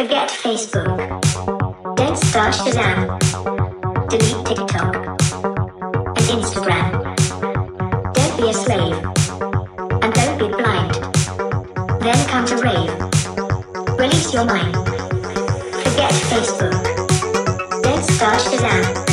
Forget Facebook. Don't start Shazam. Delete TikTok. And Instagram. Don't be a slave. And don't be blind. Then come to rave. Release your mind. Forget Facebook. Don't start Shazam.